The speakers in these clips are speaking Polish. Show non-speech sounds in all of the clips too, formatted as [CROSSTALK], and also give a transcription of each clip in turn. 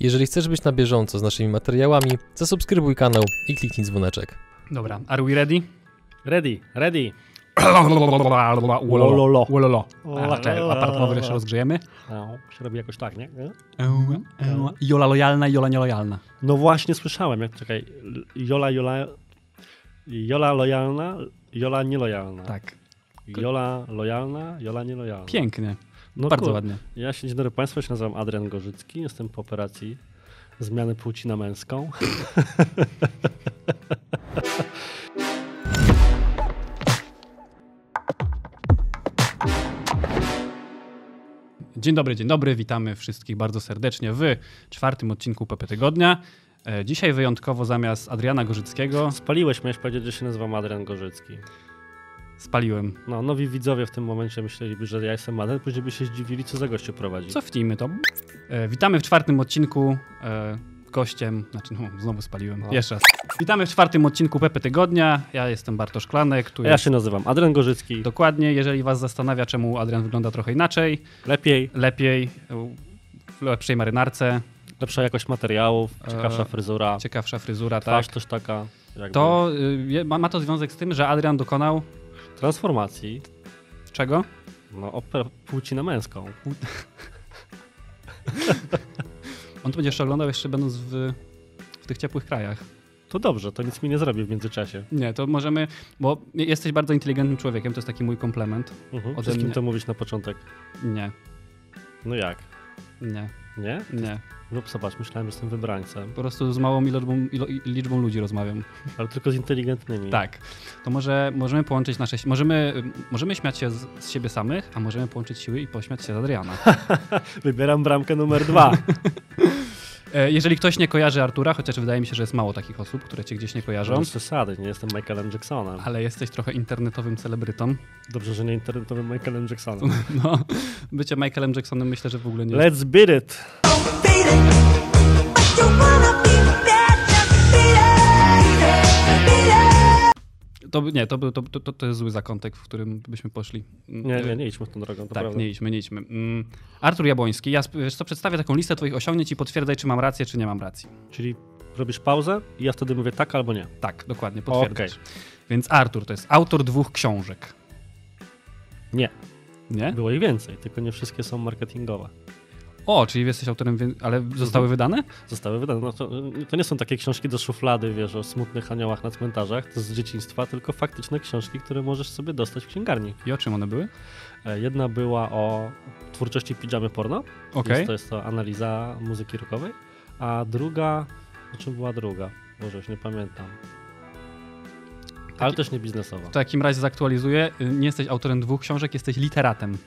Jeżeli chcesz być na bieżąco z naszymi materiałami, zasubskrybuj kanał i kliknij dzwoneczek. Dobra, are we ready? Ready, ready. [COUGHS] Wololo. Wololo. Wololo. A, czekaj, aparat mowy jeszcze rozgrzejemy. No, się robi jakoś tak, nie? Jola lojalna i Jola nielojalna. No właśnie słyszałem, jak czekaj. Jola, Jola. Jola lojalna, Jola nielojalna. Tak, Jola lojalna, Jola nielojalna. pięknie. No Bardzo ładnie. Ja się, dzień dobry Państwu, ja się nazywam Adrian Gorzycki, jestem po operacji zmiany płci na męską. Dzień dobry, dzień dobry. Witamy wszystkich bardzo serdecznie w czwartym odcinku PP Tygodnia. E, Dzisiaj wyjątkowo zamiast Adriana Gorzyckiego Spaliłeś, miałeś powiedzieć, że się nazywam Adrian Gorzycki. Spaliłem. No, nowi widzowie w tym momencie myśleliby, że ja jestem Adrian, później by się zdziwili, co za goście prowadzi. Cofnijmy to. E, Witamy w czwartym odcinku. e, Gościem, znaczy no, znowu spaliłem. No. Jeszcze raz. Witamy w czwartym odcinku PP Tygodnia. Ja jestem Bartosz Klanek. Tu ja jest się nazywam Adrian Gorzycki. Dokładnie, jeżeli was zastanawia, czemu Adrian wygląda trochę inaczej, Lepiej, lepiej, w lepszej marynarce, lepsza jakość materiałów, ciekawsza E, fryzura, ciekawsza fryzura, tak, twarz też taka. Jakby to y, ma, ma to związek z tym, że Adrian dokonał Transformacji, czego? no, oper- płci na męską. [LAUGHS] On to będzie jeszcze oglądał, jeszcze będąc w, w tych ciepłych krajach. To dobrze, to nic mi nie zrobi w międzyczasie. Nie, to możemy, bo jesteś bardzo inteligentnym człowiekiem, to jest taki mój komplement. Mhm. Ode Wszystkim mnie. to mówić na początek. Nie, No jak? nie, Nie? nie. No zobacz, myślałem, że jestem wybrańcem, Po prostu z małą liczbą, liczbą ludzi rozmawiam. ale tylko z inteligentnymi. Tak. To może możemy połączyć nasze. Możemy, możemy śmiać się z, z siebie samych, a możemy połączyć siły i pośmiać się z Adriana. [LAUGHS] Wybieram bramkę numer dwa. [LAUGHS] E, Jeżeli ktoś nie kojarzy Artura, chociaż wydaje mi się, że jest mało takich osób, które cię gdzieś nie kojarzą, Bez przesady, nie jestem Michaelem Jacksonem. ale jesteś trochę internetowym celebrytą. Dobrze, że nie internetowym Michaelem Jacksonem. [LAUGHS] No, bycie Michaelem Jacksonem myślę, że w ogóle nie. Let's beat it! beat it. To, nie, to, był, to, to, to jest zły zakątek, w którym byśmy poszli. Nie, nie, nie idźmy tą drogą, Tak, prawda. nie idźmy, nie idźmy. Mm, Artur Jabłoński, ja wiesz co, przedstawię taką listę twoich osiągnięć i potwierdzaj, czy mam rację, czy nie mam racji. Czyli robisz pauzę i ja wtedy mówię tak albo nie. Tak, dokładnie, potwierdzasz. Okej. Więc Artur to jest autor dwóch książek. Nie, Nie? było ich więcej, tylko nie wszystkie są marketingowe. O, czyli jesteś autorem, ale zostały wydane? Zostały wydane. No to, to nie są takie książki do szuflady, wiesz, o smutnych aniołach na cmentarzach, to z dzieciństwa, tylko faktyczne książki, które możesz sobie dostać w księgarni. I o czym one były? E, Jedna była o twórczości pijamy porno. Okej. Jest to, jest to analiza muzyki rockowej. A druga, o czym była druga? Może już nie pamiętam. Ale też nie biznesowa. W takim razie zaktualizuję. Y, Nie jesteś autorem dwóch książek, jesteś literatem.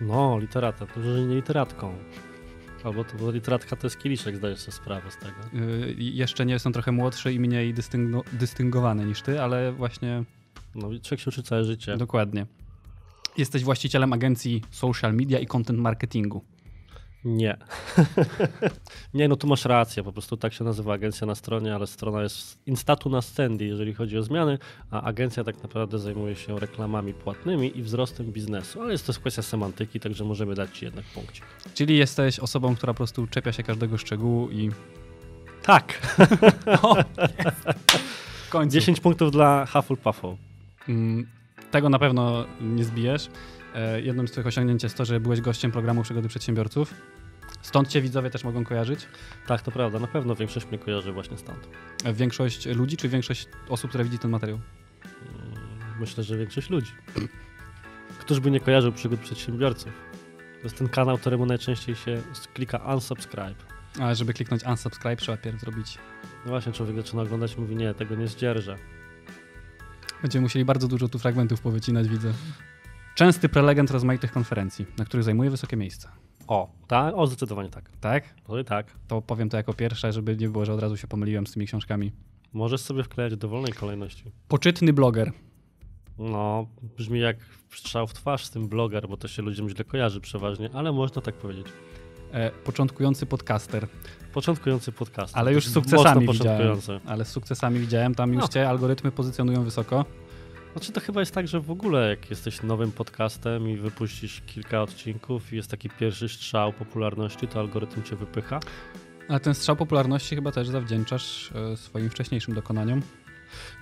No, literatem. To że nie literatką. Albo to bo literatka to jest kieliszek, zdajesz sobie sprawę z tego. Y, i Jeszcze nie jestem trochę młodszy i mniej dystyngo- dystyngowany niż ty, ale właśnie No człowiek się uczy całe życie. dokładnie. Jesteś właścicielem agencji social media i content marketingu. Nie. [LAUGHS] nie, no tu masz rację, po prostu tak się nazywa agencja na stronie, ale strona jest instatu na standy, jeżeli chodzi o zmiany, a agencja tak naprawdę zajmuje się reklamami płatnymi i wzrostem biznesu, ale jest to kwestia semantyki, także możemy dać ci jednak punkcik. Czyli jesteś osobą, która po prostu czepia się każdego szczegółu i Tak, [LAUGHS] o, [LAUGHS] w końcu. 10 punktów dla Hufflepuffu. Mm, Tego na pewno nie zbijesz. E, Jednym z twoich osiągnięć jest to, że byłeś gościem programu Przygody Przedsiębiorców. Stąd cię widzowie też mogą kojarzyć. Tak, to prawda, na pewno większość mnie kojarzy właśnie stąd. E, Większość ludzi, czy większość osób, które widzi ten materiał? Mm, Myślę, że większość ludzi. [CLEARS THROAT] Któż by nie kojarzył przygód przedsiębiorców? To jest ten kanał, któremu najczęściej się klika unsubscribe. A żeby kliknąć unsubscribe, trzeba pierw zrobić. No właśnie, człowiek zaczyna oglądać i mówi, nie, tego nie zdzierżę. Będziemy musieli bardzo dużo tu fragmentów powycinać, widzę. Częsty prelegent rozmaitych konferencji, na których zajmuje wysokie miejsce. O, tak? O, zdecydowanie tak. Tak? Tak. To powiem to jako pierwsze, żeby nie było, że od razu się pomyliłem z tymi książkami. Możesz sobie wklejać w dowolnej kolejności. Poczytny bloger. No, brzmi jak strzał w twarz z tym bloger, bo to się ludziom źle kojarzy przeważnie, ale można tak powiedzieć. E, początkujący podcaster. Początkujący podcast. Ale już z sukcesami widziałem. Ale z sukcesami widziałem, tam już No. cię algorytmy pozycjonują wysoko. Znaczy to chyba jest tak, że w ogóle jak jesteś nowym podcastem i wypuścisz kilka odcinków i jest taki pierwszy strzał popularności, to algorytm cię wypycha. Ale ten strzał popularności chyba też zawdzięczasz e, swoim wcześniejszym dokonaniom.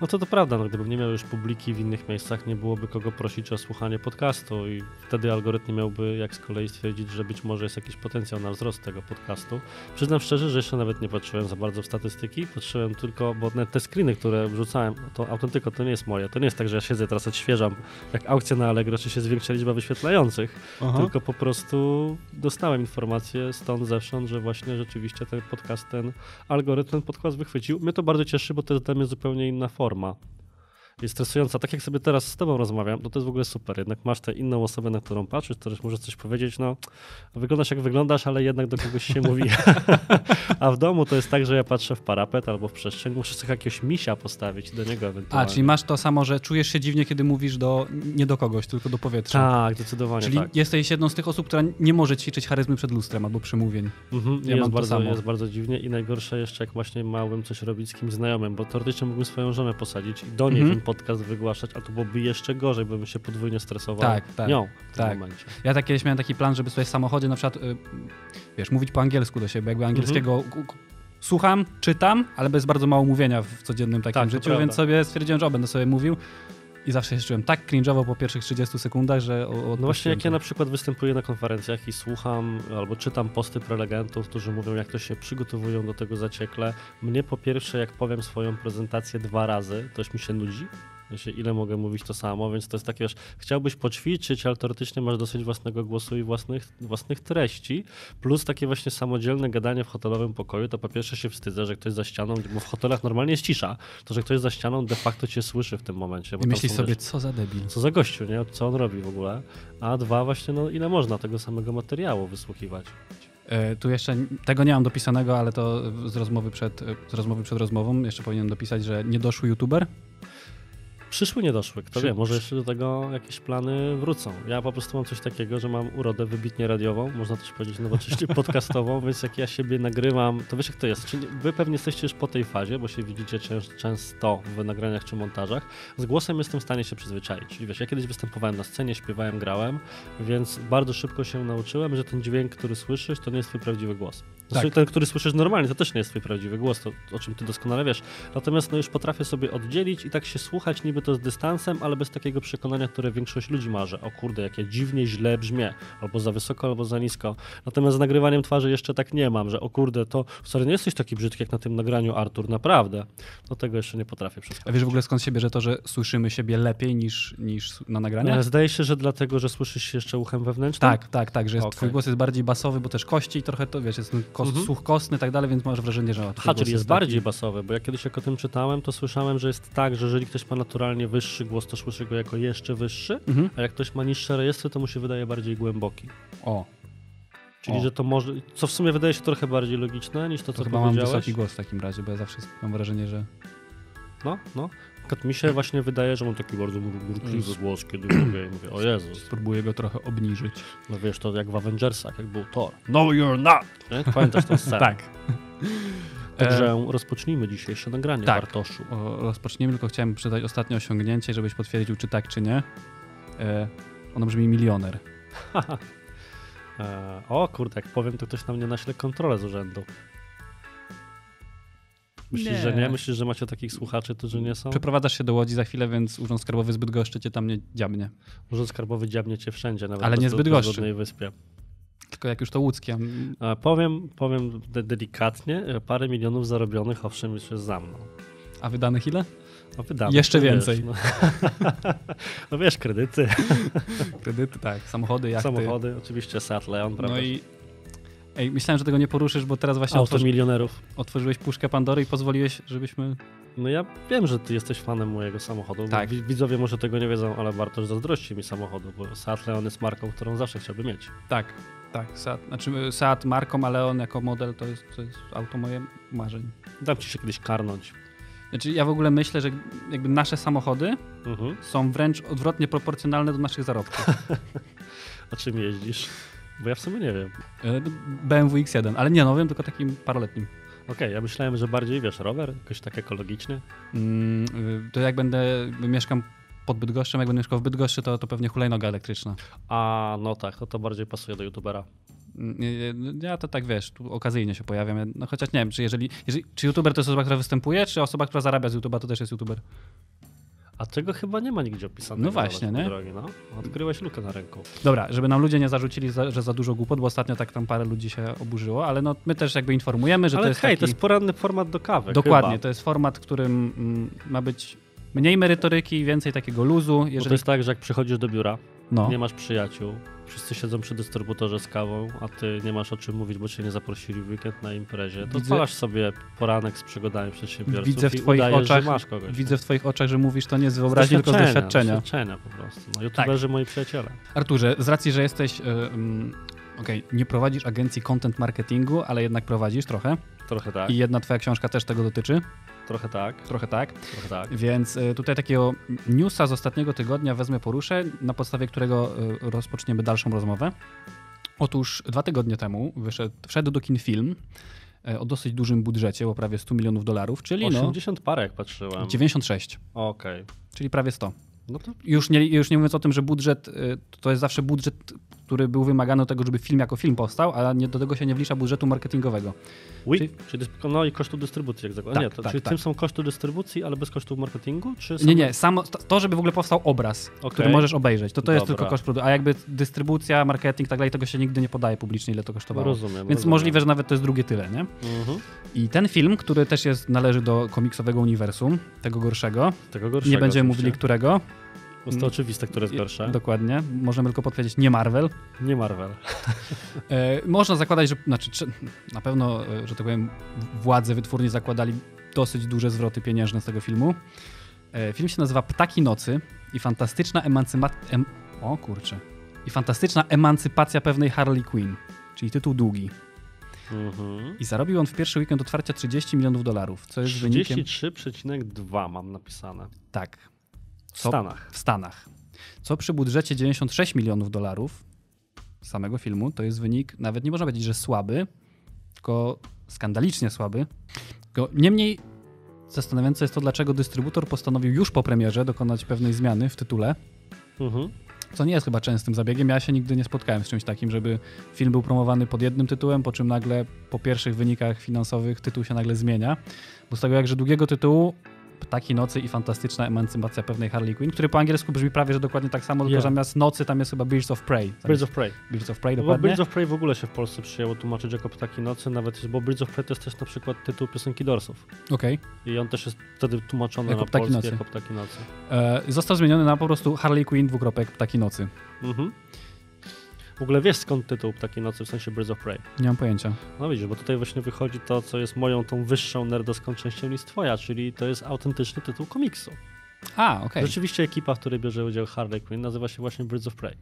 No to to prawda, no, gdybym nie miał już publiki w innych miejscach, nie byłoby kogo prosić o słuchanie podcastu i wtedy algorytm miałby jak z kolei stwierdzić, że być może jest jakiś potencjał na wzrost tego podcastu. Przyznam szczerze, że jeszcze nawet nie patrzyłem za bardzo w statystyki, patrzyłem tylko, bo nawet te screeny, które wrzucałem, to autentyko to nie jest moje. To nie jest tak, że ja siedzę teraz odświeżam jak aukcja na Allegro, czy się zwiększa liczba wyświetlających, tylko po prostu dostałem informację stąd zewsząd, że właśnie rzeczywiście ten podcast, ten algorytm, ten podcast wychwycił. Mnie to bardzo cieszy, bo to jest dla mnie zupełnie inna forma. Jest stresująca. Tak jak sobie teraz z tobą rozmawiam, to to jest w ogóle super. Jednak masz tę inną osobę, na którą patrzysz, której możesz coś powiedzieć, no wyglądasz jak wyglądasz, ale jednak do kogoś się mówi. [LAUGHS] A w domu to jest tak, że ja patrzę w parapet albo w przestrzeń, muszę sobie jakiegoś misia postawić do niego A, ewentualnie. czyli masz to samo, że czujesz się dziwnie, kiedy mówisz do, nie do kogoś, tylko do powietrza. Tak, zdecydowanie Czyli tak. jesteś jedną z tych osób, która nie może ćwiczyć charyzmy przed lustrem albo przemówień. Mhm, Ja jest, mam to bardzo, samo. jest bardzo dziwnie i najgorsze jeszcze, jak właśnie miałbym coś robić z kimś znajomym, bo teoretycznie mógłbym swoją żonę posadzić i do niej Mhm. Podcast wygłaszać, a to byłoby jeszcze gorzej, bo bym się podwójnie stresował Tak, tak, nią w tym tak. momencie. Ja tak kiedyś miałem taki plan, żeby sobie w samochodzie na przykład, y, wiesz, mówić po angielsku do siebie, jakby angielskiego Mhm. słucham, czytam, ale bez bardzo mało mówienia w codziennym takim Tak, życiu, więc sobie stwierdziłem, że o, będę sobie mówił i zawsze się czułem tak cringe'owo po pierwszych 30 sekundach, że No właśnie jak ja na przykład występuję na konferencjach i słucham albo czytam posty prelegentów, którzy mówią jak to się przygotowują do tego zaciekle, mnie po pierwsze jak powiem swoją prezentację dwa razy, to już mi się nudzi. Wiecie, ile mogę mówić to samo, więc to jest takie, wiesz, chciałbyś poćwiczyć, ale teoretycznie masz dosyć własnego głosu i własnych, własnych treści, plus takie właśnie samodzielne gadanie w hotelowym pokoju, to po pierwsze się wstydzę, że ktoś za ścianą, bo w hotelach normalnie jest cisza, to że ktoś za ścianą de facto cię słyszy w tym momencie. I myślisz sobie, wiesz, co za debil. co za gościu, nie? Co on robi w ogóle? A dwa, właśnie, no ile można tego samego materiału wysłuchiwać? E, Tu jeszcze tego nie mam dopisanego, ale to z rozmowy przed, z rozmowy przed rozmową jeszcze powinienem dopisać, że niedoszły youtuber. Przyszły, nie doszły, kto Przy- wie, może jeszcze do tego jakieś plany wrócą. Ja po prostu mam coś takiego, że mam urodę wybitnie radiową, można też powiedzieć nowocześnie [LAUGHS] podcastową, więc jak ja siebie nagrywam, to wiesz jak to jest, czyli wy pewnie jesteście już po tej fazie, bo się widzicie częs- często w nagraniach czy montażach. Z głosem jestem w stanie się przyzwyczaić. Czyli wiesz, ja kiedyś występowałem na scenie, śpiewałem, grałem, więc bardzo szybko się nauczyłem, że ten dźwięk, który słyszysz, to nie jest twój prawdziwy głos. Znaczy, Tak. Ten, który słyszysz normalnie, to też nie jest twój prawdziwy głos, to o czym ty doskonale wiesz. Natomiast no już potrafię sobie oddzielić i tak się słuchać niby to z dystansem, ale bez takiego przekonania, które większość ludzi ma, że o kurde, jakie dziwnie źle brzmię, albo za wysoko, albo za nisko. Natomiast z nagrywaniem twarzy jeszcze tak nie mam, że o kurde, to wcale nie jesteś taki brzydki jak na tym nagraniu, Artur, naprawdę. Do tego jeszcze nie potrafię A przeskoczyć. wiesz w ogóle skąd się bierze to, że słyszymy siebie lepiej niż, niż na nagraniach? Nie, Zdaje się, że dlatego, że słyszysz się jeszcze uchem wewnętrznym? Tak, tak, tak, że jest, Okej. twój głos jest bardziej basowy, bo też kości trochę to, wiesz, jest kos, Mhm. słuch kostny i tak dalej, więc masz wrażenie, że Aha, czyli jest taki- bardziej basowy, bo ja kiedyś jak o tym czytałem, to słyszałem, że jest tak, że jeżeli ktoś ma naturalnie wyższy głos, to słyszy go jako jeszcze wyższy, Mhm. a jak ktoś ma niższe rejestry, to mu się wydaje bardziej głęboki. O, Czyli, O. że to może, co w sumie wydaje się trochę bardziej logiczne niż to, to co chyba mam powiedziałeś. wysoki głos w takim razie, bo ja zawsze mam wrażenie, że No, no. Mi się właśnie wydaje, że mam taki bardzo mrukliwy głos, kiedy mówię i mówię, o Jezus, spróbuję go trochę obniżyć. no wiesz, to jak w Avengersach, jak był Thor. No you're not! Nie? Pamiętasz tę scenę? [LAUGHS] Tak. Także rozpocznijmy dzisiejsze nagranie, tak. Bartoszu. O, rozpoczniemy, tylko chciałem przydać ostatnie osiągnięcie, żebyś potwierdził, czy tak, czy nie. E, ono brzmi milioner. [LAUGHS] E, o kurde, jak powiem, to ktoś na mnie naśle kontrolę z urzędu. Myślisz, Nie. że nie? Myślisz, że macie takich słuchaczy, którzy nie są? Przeprowadzasz się do Łodzi za chwilę, więc Urząd Skarbowy zbyt goszczy cię tam nie dziabnie. Urząd Skarbowy dziabnie cię wszędzie, nawet Ale nie zbyt goszczy. wyspie. Tylko jak już to łódzkie. a- E, powiem, powiem de delikatnie, e, parę milionów zarobionych, owszem, już jest za mną. A wydanych ile? No, wydamy, Jeszcze to wiesz, więcej. no. [LAUGHS] no wiesz, kredyty, [LAUGHS] Kredyty, tak. Samochody, jachty. samochody, oczywiście Seat Leon, prawda? No i Ej, myślałem, że tego nie poruszysz, bo teraz właśnie otworzy, milionerów. otworzyłeś puszkę Pandory i pozwoliłeś, żebyśmy... No ja wiem, że ty jesteś fanem mojego samochodu. Tak. wi- Widzowie może tego nie wiedzą, ale Bartosz zazdrości mi samochodu, bo Seat Leon jest marką, którą zawsze chciałbym mieć. Tak, tak. Seat, znaczy y, Seat marką, ale on jako model to jest, to jest auto moje marzeń. Dam ci się kiedyś karnąć. Znaczy ja w ogóle myślę, że jakby nasze samochody Mhm. są wręcz odwrotnie proporcjonalne do naszych zarobków. [LAUGHS] A czym jeździsz? Bo ja w sumie nie wiem. Y, BMW X1, ale nie nowym, tylko takim paroletnim. Okej, ja myślałem, że bardziej, wiesz, rower, jakoś tak ekologiczny. Mm, y, To jak będę, mieszkam pod Bydgoszczem, jak będę mieszkał w Bydgoszczy, to, to pewnie hulajnoga elektryczna. A, no tak, to to bardziej pasuje do youtubera. Mm, Ja to tak wiesz, tu okazyjnie się pojawiam. Ja- No chociaż nie wiem, czy jeżeli, jeżeli. Czy youtuber to jest osoba, która występuje, czy osoba, która zarabia z YouTube'a, to też jest youtuber? A tego chyba nie ma nigdzie opisane. No właśnie, nie? Drogi, no. Odkryłeś lukę na ręku. Dobra, żeby nam ludzie nie zarzucili, za, że za dużo głupot, bo ostatnio tak tam parę ludzi się oburzyło, ale no my też jakby informujemy, że Ale to jest hej, taki... to jest poranny format do kawy. Dokładnie, Chyba. to jest format, którym mm, ma być mniej merytoryki, więcej takiego luzu. Bo Jeżeli... to jest tak, że jak przychodzisz do biura, no. nie masz przyjaciół, wszyscy siedzą przy dystrybutorze z kawą, a ty nie masz o czym mówić, bo cię nie zaprosili w weekend na imprezie, to Widzę- sobie poranek z przygodami przedsiębiorców Widzę w twoich udajesz, oczach, że masz kogoś. widzę w twoich oczach, że mówisz to nie z wyobraźni, tylko z doświadczenia. Tak. Doświadczenia po prostu. No, YouTuberzy moi przyjaciele. Arturze, z racji, że jesteś, y, mm, okej, nie prowadzisz agencji content marketingu, ale jednak prowadzisz trochę Trochę tak, i jedna twoja książka też tego dotyczy, trochę tak, trochę tak, trochę tak. więc y, tutaj takiego newsa z ostatniego tygodnia wezmę, poruszę, na podstawie którego y, rozpoczniemy dalszą rozmowę. Otóż dwa tygodnie temu wyszedł, wszedł do kin film y, o dosyć dużym budżecie, o prawie 100 milionów dolarów, czyli no 80 parę jak patrzyłem. 96, Okej. czyli prawie 100. No to Już nie, już nie mówiąc o tym, że budżet to jest zawsze budżet, który był wymagany do tego, żeby film jako film powstał, a nie, do tego się nie wlicza budżetu marketingowego. Wi, Czyli- czyli, no i kosztu dystrybucji, jak zakładam. Tak, nie, to, tak, czyli tak. tym są koszty dystrybucji, ale bez kosztów marketingu? Czy Nie, nie, samo to, żeby w ogóle powstał obraz, Okej. który możesz obejrzeć, to to jest Dobra. tylko koszt produkcji, a jakby dystrybucja, marketing i tak dalej, tego się nigdy nie podaje publicznie, ile to kosztowało. Rozumiem. Więc rozumiem. możliwe, że nawet to jest drugie tyle, nie? Mhm. I ten film, który też jest, należy do komiksowego uniwersum, tego gorszego, Tego gorszego. nie będziemy oczywiście. mówili którego, jest to oczywiste, które jest gorsze. dokładnie, możemy tylko podpowiedzieć, nie Marvel, Nie Marvel. [LAUGHS] E, można zakładać, że znaczy, czy, na pewno, e, że tak powiem, władze wytwórni zakładali dosyć duże zwroty pieniężne z tego filmu. E, film się nazywa Ptaki Nocy i fantastyczna emancypacja. Em, o kurczę. I fantastyczna emancypacja pewnej Harley Quinn, czyli tytuł długi. Mhm. I zarobił on w pierwszy weekend otwarcia 30 milionów dolarów, co jest wynikiem. 33,2 mam napisane. Tak. W Co- Stanach. W Stanach. Co przy budżecie 96 milionów dolarów samego filmu, to jest wynik, nawet nie można powiedzieć, że słaby, tylko skandalicznie słaby. Niemniej zastanawiające jest to, dlaczego dystrybutor postanowił już po premierze dokonać pewnej zmiany w tytule, Mhm. co nie jest chyba częstym zabiegiem. Ja się nigdy nie spotkałem z czymś takim, żeby film był promowany pod jednym tytułem, po czym nagle po pierwszych wynikach finansowych tytuł się nagle zmienia. Bo z tego jakże długiego tytułu Ptaki Nocy i Fantastyczna Emancypacja pewnej Harley Quinn, który po angielsku brzmi prawie, że dokładnie tak samo, tylko Yeah. zamiast nocy tam jest chyba Birds of Prey. Birds of Prey. Birds of Prey, No Bo dokładnie. Birds of Prey w ogóle się w Polsce przyjęło tłumaczyć jako Ptaki Nocy, nawet, bo Birds of Prey to jest też na przykład tytuł piosenki Dorsów. Okej. I on też jest wtedy tłumaczony Jako na Ptaki polski Nocy. jako Ptaki Nocy. E, Został zmieniony na po prostu Harley Quinn dwukropek Ptaki Nocy. Mhm. W ogóle wiesz skąd tytuł Ptaki Nocy, w sensie Birds of Prey? Nie mam pojęcia. No widzisz, bo tutaj właśnie wychodzi to, co jest moją tą wyższą nerdowską częścią niż twoja, czyli to jest autentyczny tytuł komiksu. A, okej. Rzeczywiście ekipa, w której bierze udział Harley Quinn nazywa się właśnie Birds of Prey.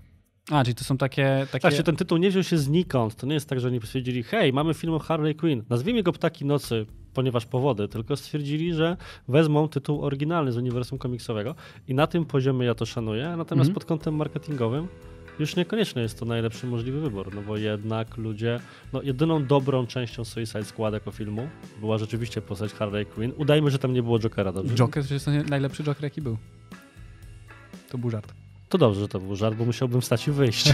A, czyli to są takie... takie... Znaczy ten tytuł nie wziął się znikąd. To nie jest tak, że oni stwierdzili, hej, mamy film o Harley Quinn, nazwijmy go Ptaki Nocy, ponieważ powody, tylko stwierdzili, że wezmą tytuł oryginalny z uniwersum komiksowego i na tym poziomie ja to szanuję, natomiast Mhm. pod kątem marketingowym już niekoniecznie jest to najlepszy możliwy wybór, no bo jednak ludzie, no jedyną dobrą częścią Suicide Squad jako filmu była rzeczywiście postać Harley Quinn. Udajmy, że tam nie było Jokera, dobrze? Joker to jest najlepszy Joker, jaki był. To był żart. To dobrze, że to był żart, bo musiałbym wstać i wyjść.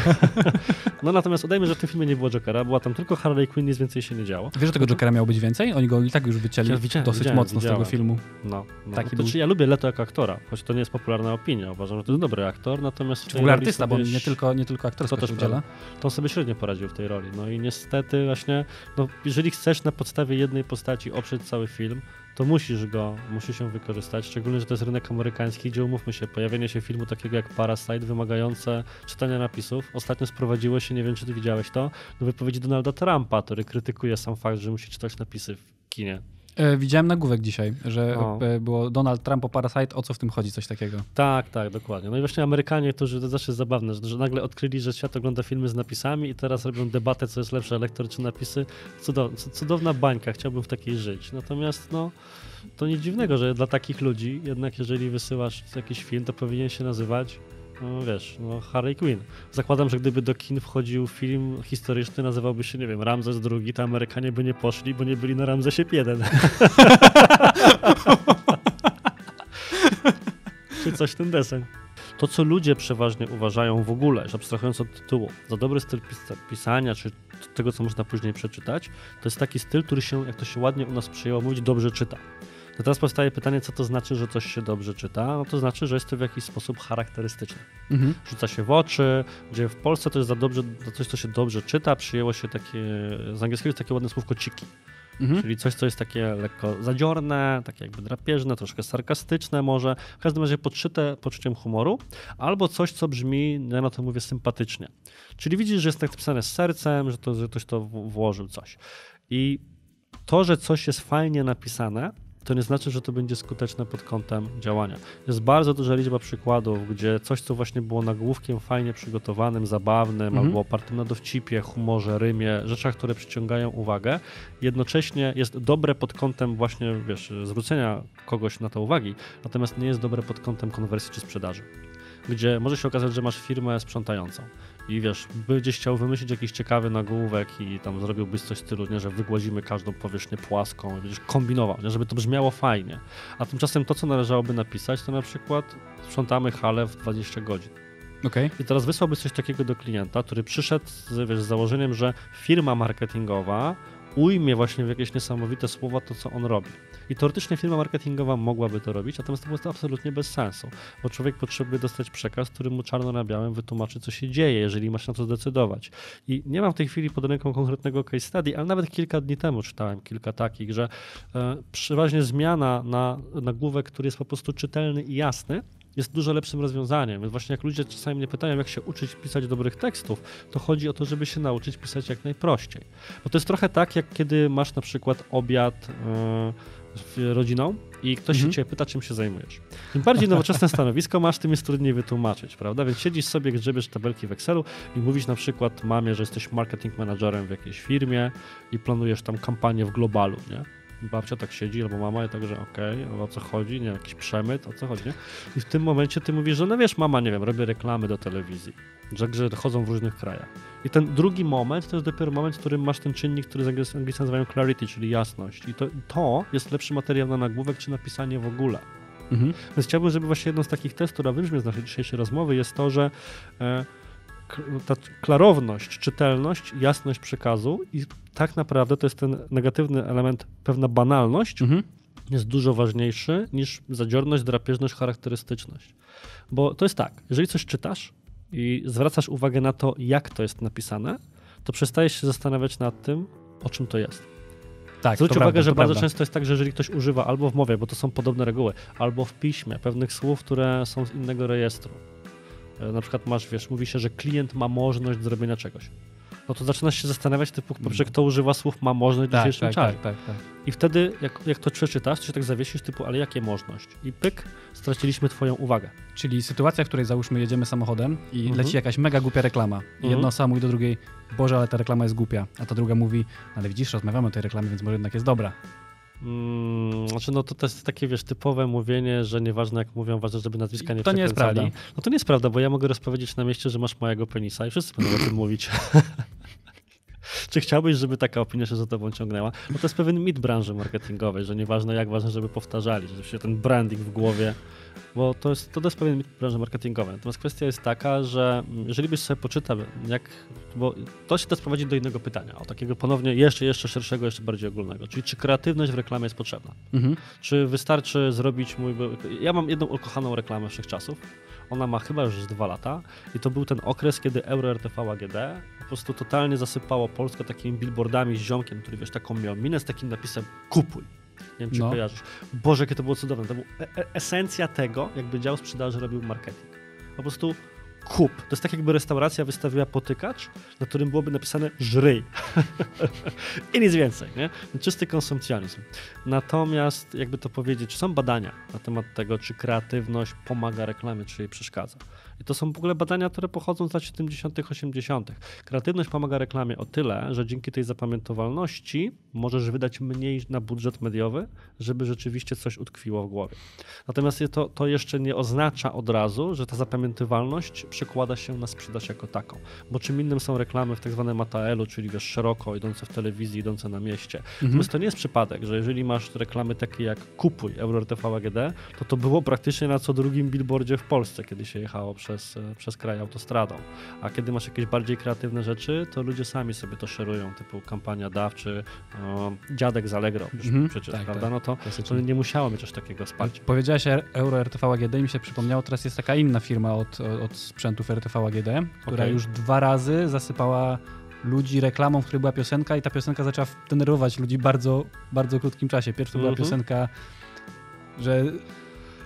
[LAUGHS] no natomiast udajmy, że w tym filmie nie było Jokera, była tam tylko Harley Quinn, nic więcej się nie działo. Wiesz, że tego Jokera miało być więcej? Oni go i tak już wycięli Ja widziałem, dosyć widziałem, mocno z widziałem. tego filmu. No, no. Taki to był. czy ja lubię Leto jako aktora, choć to nie jest popularna opinia. Uważam, że to jest dobry aktor, natomiast... Czy w ogóle artysta, bo nie tylko, nie tylko aktorsko To też udziela. to on sobie średnio poradził w tej roli. No i niestety właśnie, no, jeżeli chcesz na podstawie jednej postaci oprzeć cały film, to musisz go, musi się wykorzystać, szczególnie, że to jest rynek amerykański, gdzie umówmy się, pojawienie się filmu takiego jak Parasite, wymagające czytania napisów. Ostatnio sprowadziło się, nie wiem czy ty widziałeś to, do wypowiedzi Donalda Trumpa, który krytykuje sam fakt, że musi czytać napisy w kinie. E, widziałem nagłówek dzisiaj, że O. e, było Donald Trump o Parasite, o co w tym chodzi, coś takiego. Tak, tak, dokładnie. No i właśnie Amerykanie, którzy to zawsze jest zabawne, że, że nagle odkryli, że świat ogląda filmy z napisami i teraz robią debatę, co jest lepsze, lektor czy napisy. Cudow, cu- cudowna bańka, chciałbym w takiej żyć. Natomiast no, to nic dziwnego, że dla takich ludzi, jednak jeżeli wysyłasz jakiś film, to powinien się nazywać no wiesz, no Harley Quinn. Zakładam, że gdyby do kin wchodził film historyczny, nazywałby się, nie wiem, Ramzes II, to Amerykanie by nie poszli, bo nie byli na Ramzesie I. [LAUGHS] Czy coś ten deseń. To, co ludzie przeważnie uważają w ogóle, że abstrahując od tytułu, za dobry styl pis- pisania, czy tego, co można później przeczytać, to jest taki styl, który się, jak to się ładnie u nas przyjęło mówić, dobrze czyta. No teraz powstaje pytanie, co to znaczy, że coś się dobrze czyta? No to znaczy, że jest to w jakiś sposób charakterystyczne Mhm. rzuca się w oczy, gdzie w Polsce to jest za dobrze, za coś, co się dobrze czyta, przyjęło się takie, z angielskiego jest takie ładne słówko ciki, Mhm. czyli coś, co jest takie lekko zadziorne, takie jakby drapieżne, troszkę sarkastyczne może, w każdym razie podszyte poczuciem humoru, albo coś, co brzmi, ja na to mówię, sympatycznie. Czyli widzisz, że jest tak napisane z sercem, że, to, że ktoś to włożył coś. I to, że coś jest fajnie napisane, to nie znaczy, że to będzie skuteczne pod kątem działania. Jest bardzo duża liczba przykładów, gdzie coś, co właśnie było nagłówkiem fajnie przygotowanym, zabawnym, Mhm. albo opartym na dowcipie, humorze, rymie, rzeczach, które przyciągają uwagę, jednocześnie jest dobre pod kątem właśnie, wiesz, zwrócenia kogoś na to uwagi, natomiast nie jest dobre pod kątem konwersji czy sprzedaży. Gdzie może się okazać, że masz firmę sprzątającą i wiesz, będziesz chciał wymyślić jakiś ciekawy nagłówek i tam zrobiłbyś coś w stylu, nie, że wygładzimy każdą powierzchnię płaską i będziesz kombinował, nie, żeby to brzmiało fajnie. A tymczasem to, co należałoby napisać, to na przykład sprzątamy halę w 20 godzin. Okej. I teraz wysłałbyś coś takiego do klienta, który przyszedł z, wiesz, z założeniem, że firma marketingowa ujmie właśnie w jakieś niesamowite słowa to, co on robi. I teoretycznie firma marketingowa mogłaby to robić, natomiast to to absolutnie bez sensu, bo człowiek potrzebuje dostać przekaz, który mu czarno na białym wytłumaczy, co się dzieje, jeżeli masz na to zdecydować. I nie mam w tej chwili pod ręką konkretnego case study, ale nawet kilka dni temu czytałem kilka takich, że e, przeważnie zmiana na nagłówek, który jest po prostu czytelny i jasny, jest dużo lepszym rozwiązaniem. Więc właśnie jak ludzie czasami mnie pytają, jak się uczyć pisać dobrych tekstów, to chodzi o to, żeby się nauczyć pisać jak najprościej. Bo to jest trochę tak, jak kiedy masz na przykład obiad e, z rodziną i ktoś Mhm. się cię pyta, czym się zajmujesz. Im bardziej [LAUGHS] nowoczesne stanowisko masz, tym jest trudniej wytłumaczyć, prawda? Więc siedzisz sobie, grzebiesz tabelki w Excelu i mówisz na przykład mamie, że jesteś marketing managerem w jakiejś firmie i planujesz tam kampanię w globalu, nie? Babcia tak siedzi, albo mama i także okej, okay, o co chodzi, nie jakiś przemyt, o co chodzi, nie? I w tym momencie ty mówisz, że no wiesz, mama, nie wiem, robię reklamy do telewizji, że, że chodzą w różnych krajach. I ten drugi moment to jest dopiero moment, w którym masz ten czynnik, który z angielscy nazywają clarity, czyli jasność. I to, to jest lepszy materiał na nagłówek, czy napisanie w ogóle. Mhm. Więc chciałbym, żeby właśnie jedną z takich testów, która wybrzmie z naszej dzisiejszej rozmowy, jest to, że e, ta klarowność, czytelność, jasność przekazu i tak naprawdę to jest ten negatywny element, pewna banalność, Mhm. jest dużo ważniejszy niż zadziorność, drapieżność, charakterystyczność. Bo to jest tak, jeżeli coś czytasz i zwracasz uwagę na to, jak to jest napisane, to przestajesz się zastanawiać nad tym, o czym to jest. Tak, Zwróć uwagę, prawda, że bardzo prawda. często jest tak, że jeżeli ktoś używa albo w mowie, bo to są podobne reguły, albo w piśmie pewnych słów, które są z innego rejestru. E, Na przykład masz, wiesz, mówi się, że klient ma możliwość zrobienia czegoś. No to zaczynasz się zastanawiać, typu, po pierwsze, kto używa słów ma możliwość w Tak, dzisiejszym tak, czasie. tak, tak, tak. I wtedy, jak, jak to przeczytasz, to się tak zawiesisz, typu, ale jakie możność? I pyk, straciliśmy twoją uwagę. Czyli sytuacja, w której załóżmy jedziemy samochodem i Mhm. leci jakaś mega głupia reklama. I Mhm. jedna osoba mówi do drugiej, Boże, ale ta reklama jest głupia. A ta druga mówi, ale widzisz, rozmawiamy o tej reklamie, więc może jednak jest dobra. Mm, znaczy, no to, to jest takie, wiesz, typowe mówienie, że nieważne jak mówią, ważne, żeby nazwiska nie To nie jest prawda. No to nie jest prawda, bo ja mogę rozpowiedzieć na mieście, że masz małego penisa i wszyscy będą o tym mówić. [LAUGHS] Czy chciałbyś, żeby taka opinia się za tobą ciągnęła? No to jest pewien mit branży marketingowej, że nieważne jak ważne, żeby powtarzali, żeby się ten branding w głowie, bo to jest, to jest pewien mit branży marketingowej. Natomiast kwestia jest taka, że mm, jeżeli byś sobie poczytał, jak, bo to się też prowadzi do innego pytania, o takiego ponownie jeszcze, jeszcze szerszego, jeszcze bardziej ogólnego, czyli czy kreatywność w reklamie jest potrzebna? Mhm. Czy wystarczy zrobić mój. Ja mam jedną ukochaną reklamę wszechczasów. Ona ma chyba już dwa lata i to był ten okres, kiedy Euro RTV AGD po prostu totalnie zasypało Polskę takimi billboardami z ziomkiem, który wiesz, taką miał minę z takim napisem kupuj. Nie wiem, czy No. kojarzysz. Boże, jakie to było cudowne. To była e- e- esencja tego, jakby dział sprzedaży robił marketing. Po prostu kup. To jest tak, jakby restauracja wystawiła potykacz, na którym byłoby napisane żryj. [LAUGHS] I nic więcej, nie? Czysty konsumpcjonizm. Natomiast, jakby to powiedzieć, są badania na temat tego, czy kreatywność pomaga reklamie, czy jej przeszkadza. I to są w ogóle badania, które pochodzą z lat 70., 80. Kreatywność pomaga reklamie o tyle, że dzięki tej zapamiętowalności możesz wydać mniej na budżet mediowy, żeby rzeczywiście coś utkwiło w głowie. Natomiast to, to jeszcze nie oznacza od razu, że ta zapamiętywalność przekłada się na sprzedaż jako taką. Bo czym innym są reklamy w tak zwanym ATL-u, czyli wiesz, szeroko idące w telewizji, idące na mieście. Mhm. Natomiast to nie jest przypadek, że jeżeli masz reklamy takie jak kupuj EuroRTV AGD, to to było praktycznie na co drugim billboardzie w Polsce, kiedy się jechało przez, e, przez kraj autostradą. A kiedy masz jakieś bardziej kreatywne rzeczy, to ludzie sami sobie to szerują, typu kampania DAW czy o, dziadek z Allegro już Mhm. przecież, Tak, prawda? tak. No to, to nie musiało mieć aż takiego wsparcia. Powiedziałeś e- Euro RTV AGD i mi się przypomniało, teraz jest taka inna firma od, od sprzętów RTV AGD, która Okej. już dwa razy zasypała ludzi reklamą, w której była piosenka i ta piosenka zaczęła denerwować ludzi bardzo, bardzo krótkim czasie. Pierwsza była Mhm. piosenka, że...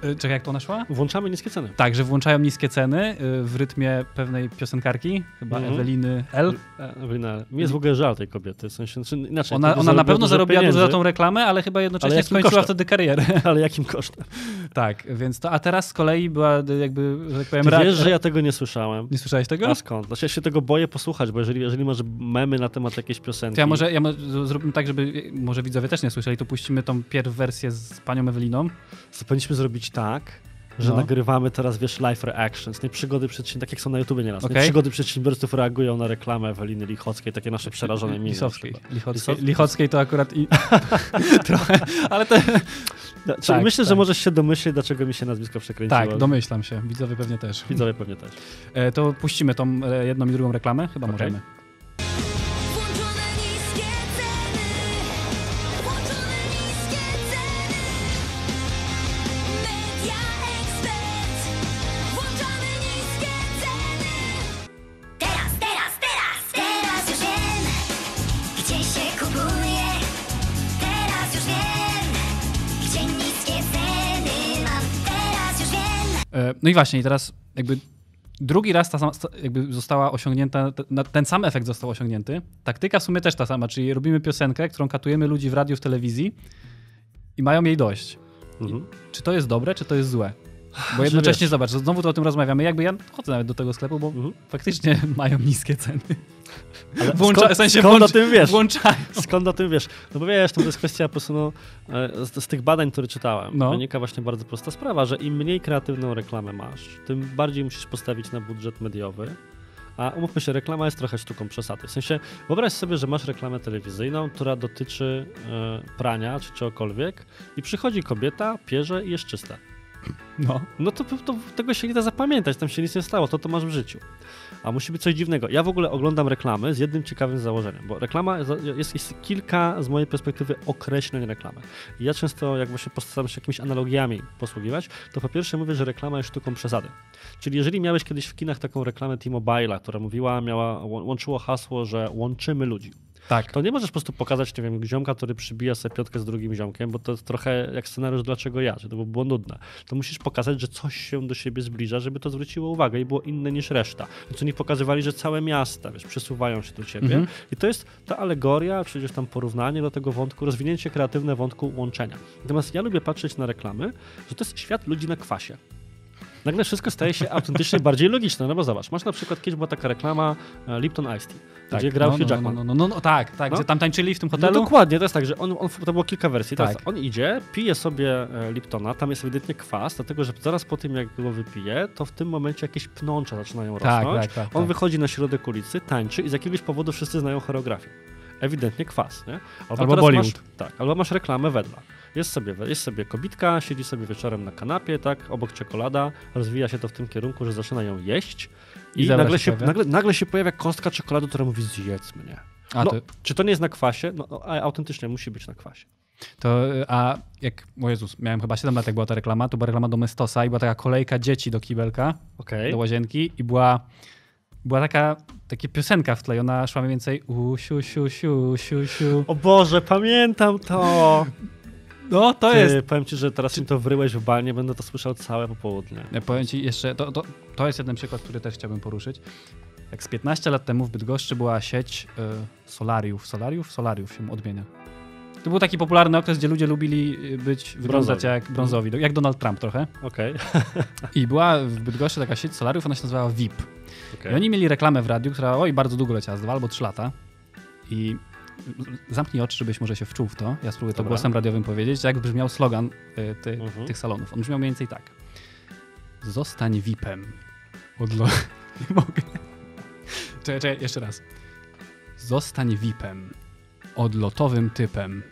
y, Czekaj, jak to ona szła? Włączamy niskie ceny. Tak, że włączają niskie ceny y, w rytmie pewnej piosenkarki, chyba Mhm. Eweliny L. E, Ewelina, mi jest w ogóle żal tej kobiety. W sensie, znaczy, inaczej, Ona, ona na pewno zarobiła dużo za tą reklamę, ale chyba jednocześnie jakim skończyła kosztem? wtedy karierę. [LAUGHS] Ale jakim kosztem? tak, więc to, a teraz z kolei była y, jakby, że tak powiem, Ty wiesz, że ja tego nie słyszałem. Nie słyszałeś tego? A skąd? Znaczy ja się tego boję posłuchać, bo jeżeli, jeżeli masz memy na temat jakiejś piosenki... To ja może, ja z- zrobimy tak, żeby może widzowie też nie słyszeli, to puścimy tą pierw wersję z panią Eweliną. To powinniśmy zrobić tak, że No. nagrywamy teraz, wiesz, live reactions, nie przygody przedsiębiorców, tak jak są na YouTubie nieraz, nie? Okej. przygody przedsiębiorców reagują na reklamę Eweliny Lichockiej, takie nasze przerażone miny. Lichockiej, Lisow- Lichockiej to akurat i... [LAUGHS] trochę, ale to... Ja, [LAUGHS] czyli Tak, myślę, że tak. możesz się domyśleć, dlaczego mi się nazwisko przekręciło. tak, domyślam się, widzowie pewnie też. Widzowie pewnie też. E, to puścimy tą e, jedną i drugą reklamę, chyba Okej. możemy. No i właśnie, i teraz jakby drugi raz ta sama, jakby została osiągnięta, ten sam efekt został osiągnięty. Taktyka w sumie też ta sama, czyli robimy piosenkę, którą katujemy ludzi w radiu, w telewizji i mają jej dość. Mhm. Czy to jest dobre, czy to jest złe? Bo jednocześnie zobacz, znowu to o tym rozmawiamy. Jakby ja chodzę nawet do tego sklepu, bo Mhm. faktycznie [LAUGHS] mają niskie ceny. Ale Włącza, skąd, w sensie skąd włącz, o tym wiesz? włączają. Skąd o tym wiesz? No bo wiesz, to jest kwestia po prostu no, e, z, z tych badań, które czytałem, No. wynika właśnie bardzo prosta sprawa, że im mniej kreatywną reklamę masz, tym bardziej musisz postawić na budżet mediowy. A umówmy się, reklama jest trochę sztuką przesady. W sensie, wyobraź sobie, że masz reklamę telewizyjną, która dotyczy e, prania czy czegokolwiek i przychodzi kobieta, pierze i jest czysta. No. No to, to tego się nie da zapamiętać, tam się nic nie stało, to to masz w życiu. A musi być coś dziwnego. Ja w ogóle oglądam reklamy z jednym ciekawym założeniem, bo reklama jest, jest kilka z mojej perspektywy określeń reklamy. I ja często, jak właśnie postaram się jakimiś analogiami posługiwać, to po pierwsze mówię, że reklama jest sztuką przesady. Czyli jeżeli miałeś kiedyś w kinach taką reklamę T-Mobile'a, która mówiła, miała, łą- łączyło hasło, że łączymy ludzi. Tak. To nie możesz po prostu pokazać, nie wiem, ziomka, który przybija sobie piątkę z drugim ziomkiem, bo to jest trochę jak scenariusz Dlaczego ja, że to by było nudne. To musisz pokazać, że coś się do siebie zbliża, żeby to zwróciło uwagę i było inne niż reszta. Więc oni pokazywali, że całe miasta, wiesz, przesuwają się do ciebie Mhm. i to jest ta alegoria, przecież tam porównanie do tego wątku, rozwinięcie kreatywne wątku łączenia. Natomiast ja lubię patrzeć na reklamy, że to jest świat ludzi na kwasie. Nagle wszystko staje się autentycznie bardziej logiczne, no bo zobacz, masz na przykład, kiedyś była taka reklama e, Lipton Iced Tea, gdzie grał no, Hugh no, Jackman. No, no, no, no, tak, tak, No. że tam tańczyli w tym No hotelu. dokładnie, to jest tak, że on, on, to było kilka wersji. Teraz Tak. on idzie, pije sobie e, Liptona, tam jest ewidentnie kwas, dlatego że zaraz po tym, jak go wypije, to w tym momencie jakieś pnącza zaczynają tak, rosnąć. tak, tak, On tak. wychodzi na środek ulicy, tańczy i z jakiegoś powodu wszyscy znają choreografię. Ewidentnie kwas, nie? Albo teraz Bollywood. Masz, tak, albo masz reklamę wedla. Jest sobie, jest sobie kobitka, siedzi sobie wieczorem na kanapie, tak, obok czekolada, rozwija się to w tym kierunku, że zaczyna ją jeść i, I nagle, się nagle, nagle się pojawia kostka czekolady, która mówi zjedz mnie. A, no, to, Czy to nie jest na kwasie? No, no, autentycznie musi być na kwasie. to, a jak, o Jezus, miałem chyba 7 lat, jak była ta reklama, to była reklama Domestosa i była taka kolejka dzieci do kibelka, Okej. do łazienki i była, była taka, taka piosenka wklejona, szła mniej więcej u, siu, siu, siu, siu, siu. O Boże, pamiętam to! No, to Ty, jest, Powiem ci, że teraz mi to wryłeś w banie, będę to słyszał całe popołudnie. Ja powiem ci jeszcze, to, to, to jest jeden przykład, który też chciałbym poruszyć. Jak z 15 lat temu w Bydgoszczy była sieć y, solariów, solariów, solariów się odmienia. To był taki popularny okres, gdzie ludzie lubili y, być, wyglądać Brązowi. jak brązowi, do- jak Donald Trump trochę. Okej. I była w Bydgoszczy taka sieć solariów, ona się nazywała VIP. Okej. I oni mieli reklamę w radiu, która oj, bardzo długo leciała, z dwa albo trzy lata. I zamknij oczy, żebyś może się wczuł w to. Ja spróbuję to Dobra. głosem radiowym powiedzieć, jak brzmiał slogan y, ty, Mhm. tych salonów. On brzmiał mniej więcej tak. Zostań VIP-em. Odlo... [LAUGHS] Nie mogę. Czekaj, czekaj, jeszcze raz. Zostań VIP-em. Odlotowym typem.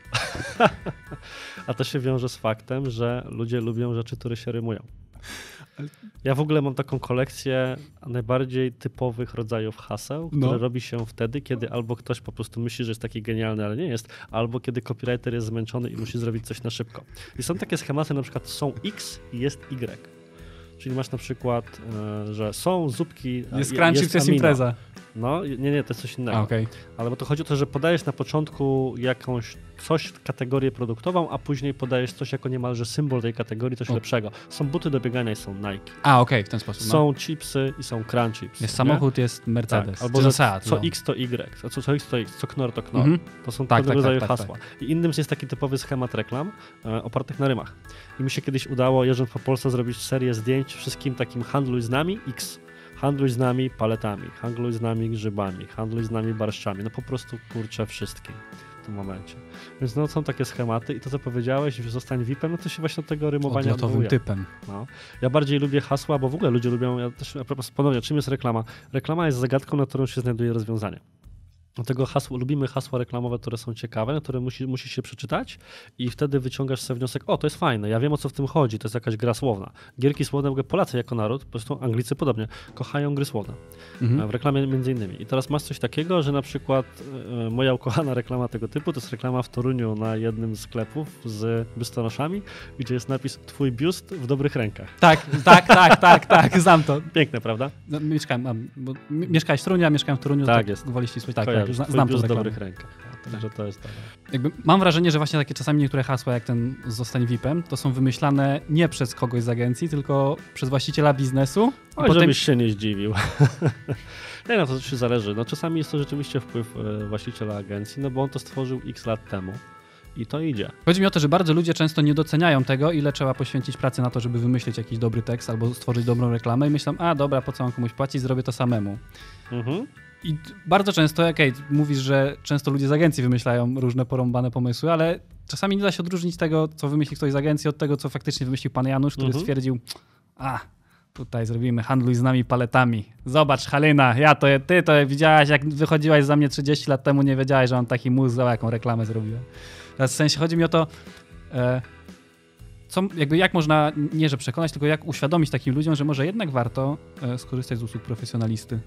[LAUGHS] A to się wiąże z faktem, że ludzie lubią rzeczy, które się rymują. Ja w ogóle mam taką kolekcję najbardziej typowych rodzajów haseł, które No. robi się wtedy, kiedy albo ktoś po prostu myśli, że jest taki genialny, ale nie jest, albo kiedy copywriter jest zmęczony i musi zrobić coś na szybko. I są takie schematy, na przykład są X i jest Y. Czyli masz na przykład, e, że są zupki. Jest je- crunch, jest, jest impreza. No, nie, nie, to jest coś innego. A, okej. Ale bo to chodzi o to, że podajesz na początku jakąś coś, kategorię produktową, a później podajesz coś jako niemalże symbol tej kategorii, coś O. lepszego. Są buty do biegania i są Nike. A, okej, w ten sposób. no. Są chipsy i są crunch chips. Jest nie? samochód, jest Mercedes. Tak, albo że Seat, co no. X to Y, a co, co X to X, co knor to knor. Mhm. To są Tak, tego tak, rodzaju tak, tak, hasła. I innym jest taki typowy schemat reklam e, opartych na rymach. I mi się kiedyś udało, jeżdżąc po Polsce, zrobić serię zdjęć wszystkim takim handluj z nami X. Handluj z nami paletami, handluj z nami grzybami, handluj z nami barszczami. No po prostu kurczę wszystkim w tym momencie. Więc no są takie schematy i to co powiedziałeś, że zostań VIP-em, no to się właśnie od tego rymowania Odlotowym odwołuje. typem. No. Ja bardziej lubię hasła, bo w ogóle ludzie lubią, ja też a propos ponownie, czym jest reklama? Reklama jest zagadką, na którą się znajduje rozwiązanie. Dlatego hasło, lubimy hasła reklamowe, które są ciekawe, które musi, musisz się przeczytać i wtedy wyciągasz sobie wniosek, o to jest fajne, ja wiem o co w tym chodzi, to jest jakaś gra słowna. Gierki słowne, w ogóle Polacy jako naród, po prostu Anglicy podobnie, kochają gry słowne. Mhm. W reklamie między innymi. I teraz masz coś takiego, że na przykład e, moja ukochana reklama tego typu to jest reklama w Toruniu na jednym z sklepów z biustonoszami, gdzie jest napis Twój biust w dobrych rękach. Tak, tak, tak, tak, tak, znam to. Piękne, prawda? No, mieszkałem, bo mieszkałeś w Toruniu, a mieszkałem w Toruniu. Tak jest. Gwoli ścisłej, tak, tak, Kojarzysz, zna, Twój znam to z dobrych rękach. Także to jest dobre. Jakby mam wrażenie, że właśnie takie czasami niektóre hasła, jak ten zostań VIP-em, to są wymyślane nie przez kogoś z agencji, tylko przez właściciela biznesu. Oj, potem żebyś się nie zdziwił. [LAUGHS] nie no, to się zależy. No czasami jest to rzeczywiście wpływ e, właściciela agencji, no bo on to stworzył x lat temu. I to idzie. Chodzi mi o to, że bardzo ludzie często nie doceniają tego, ile trzeba poświęcić pracy na to, żeby wymyślić jakiś dobry tekst albo stworzyć dobrą reklamę i myślą, a dobra, po co mam komuś płacić, zrobię to samemu. Mhm. I bardzo często, okej, mówisz, że często ludzie z agencji wymyślają różne porąbane pomysły, ale czasami nie da się odróżnić tego, co wymyśli ktoś z agencji, od tego, co faktycznie wymyślił pan Janusz, który Mhm. stwierdził, a tutaj zrobimy handluj z nami paletami. Zobacz, Halina, ja to, ty to widziałaś, jak wychodziłaś za mnie 30 lat temu, nie wiedziałaś, że mam taki mózg, za jaką reklamę zrobiłem. Teraz w sensie chodzi mi o to, e, co, jakby jak można, nie że przekonać, tylko jak uświadomić takim ludziom, że może jednak warto e, skorzystać z usług profesjonalisty.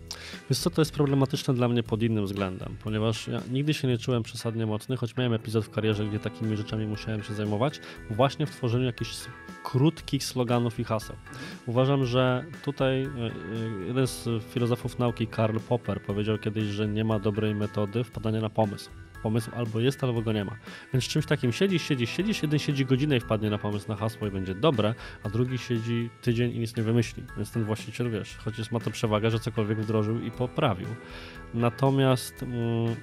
Wiesz co, to jest problematyczne dla mnie pod innym względem, ponieważ ja nigdy się nie czułem przesadnie mocny, choć miałem epizod w karierze, gdzie takimi rzeczami musiałem się zajmować, właśnie w tworzeniu jakichś krótkich sloganów i haseł. Uważam, że tutaj e, e, jeden z filozofów nauki, Karl Popper, powiedział kiedyś, że nie ma dobrej metody wpadania na pomysł. Pomysł albo jest, albo go nie ma. Więc czymś takim siedzisz, siedzisz, siedzisz, jeden siedzi godzinę i wpadnie na pomysł na hasło i będzie dobre, a drugi siedzi tydzień i nic nie wymyśli. Więc ten właściciel, wiesz, chociaż ma to przewagę, że cokolwiek wdrożył i poprawił. Natomiast mm,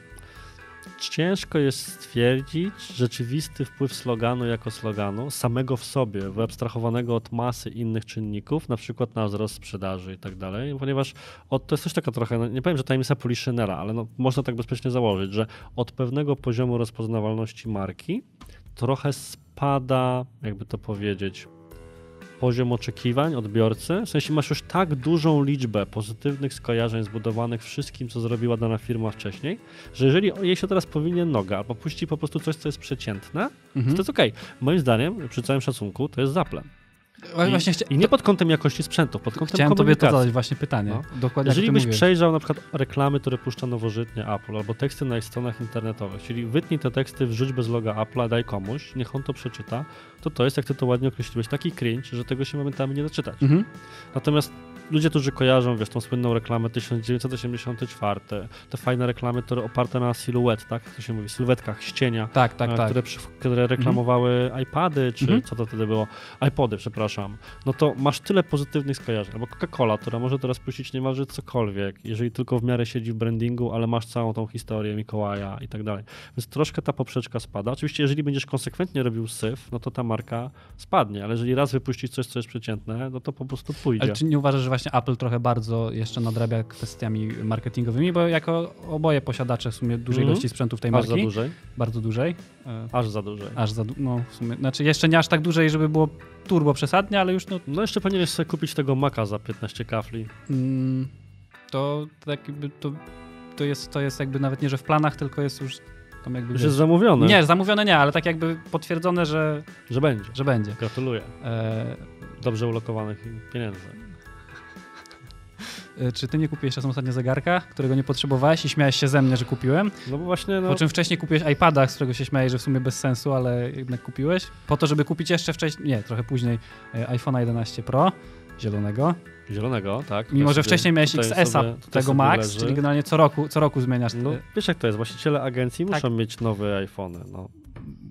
ciężko jest stwierdzić rzeczywisty wpływ sloganu jako sloganu, samego w sobie, wyabstrahowanego od masy innych czynników, na przykład na wzrost sprzedaży i tak dalej, ponieważ od, to jest też taka trochę, no, nie powiem, że tajemnica Poliszynela, ale no, można tak bezpiecznie założyć, że od pewnego poziomu rozpoznawalności marki trochę spada, jakby to powiedzieć, poziom oczekiwań odbiorcy. W sensie masz już tak dużą liczbę pozytywnych skojarzeń zbudowanych wszystkim, co zrobiła dana firma wcześniej, że jeżeli jej się teraz powinien noga, albo puści po prostu coś, co jest przeciętne, Mhm. to jest okej. Moim zdaniem, przy całym szacunku, to jest zaplem. O, I, właśnie chcia... I nie pod kątem jakości sprzętu, pod kątem Chciałem tobie to komunikacji. zadać właśnie pytanie. No. Dokładnie Jeżeli byś mówisz. przejrzał na przykład reklamy, które puszcza nowożytnie Apple, albo teksty na ich stronach internetowych, czyli wytnij te teksty, wrzuć bez loga Apple'a, daj komuś, niech on to przeczyta, to to jest, jak ty to ładnie określiłeś, taki cringe, że tego się momentami nie da czytać. Mhm. Natomiast ludzie, którzy kojarzą, wiesz, tą słynną reklamę 1984, te fajne reklamy, które oparte na siluetach, jak to się mówi, sylwetkach, ścienia, Tak, tak, e, tak. Które, które reklamowały iPady, czy Mhm. co to wtedy było? iPody, przepraszam. No to masz tyle pozytywnych skojarzeń. Albo Coca-Cola, która może teraz puścić niemalże cokolwiek, jeżeli tylko w miarę siedzi w brandingu, ale masz całą tą historię Mikołaja i tak dalej. Więc troszkę ta poprzeczka spada. Oczywiście, jeżeli będziesz konsekwentnie robił syf, no to ta marka spadnie, ale jeżeli raz wypuścić coś, co jest przeciętne, no to po prostu pójdzie. Ale czy nie uważasz, że właśnie Apple trochę bardzo jeszcze nadrabia kwestiami marketingowymi, bo jako oboje posiadacze w sumie dużej Mhm. ilości sprzętów tej Aż marki, dłużej? bardzo dużej, e, Aż za dłużej. aż za, du- no w sumie, znaczy jeszcze nie aż tak dużej, żeby było turbo przesadnie, ale już no No jeszcze powinieneś sobie kupić tego Maca za 15 kafli. Mm, to tak jakby to, to, jest, to jest jakby nawet nie, że w planach, tylko jest już tam jakby... Już jest zamówione, nie, zamówione nie, ale tak jakby potwierdzone, że, że będzie. że będzie. Gratuluję. E, Dobrze ulokowanych pieniędzy. E, czy ty nie kupiłeś czasem ostatnio zegarka, którego nie potrzebowałeś i śmiałeś się ze mnie, że kupiłem? No bo właśnie, no, Po czym wcześniej kupiłeś iPada, z którego się śmiałeś, że w sumie bez sensu, ale jednak kupiłeś. Po to, żeby kupić jeszcze wcześniej, nie, trochę później e, iPhone'a 11 Pro zielonego. zielonego, tak. Mimo, że wcześniej miałeś XS-a tego Max, leży. czyli generalnie co roku, co roku zmieniasz. No, wiesz jak to jest, właściciele agencji Tak. muszą mieć nowe iPhony. No.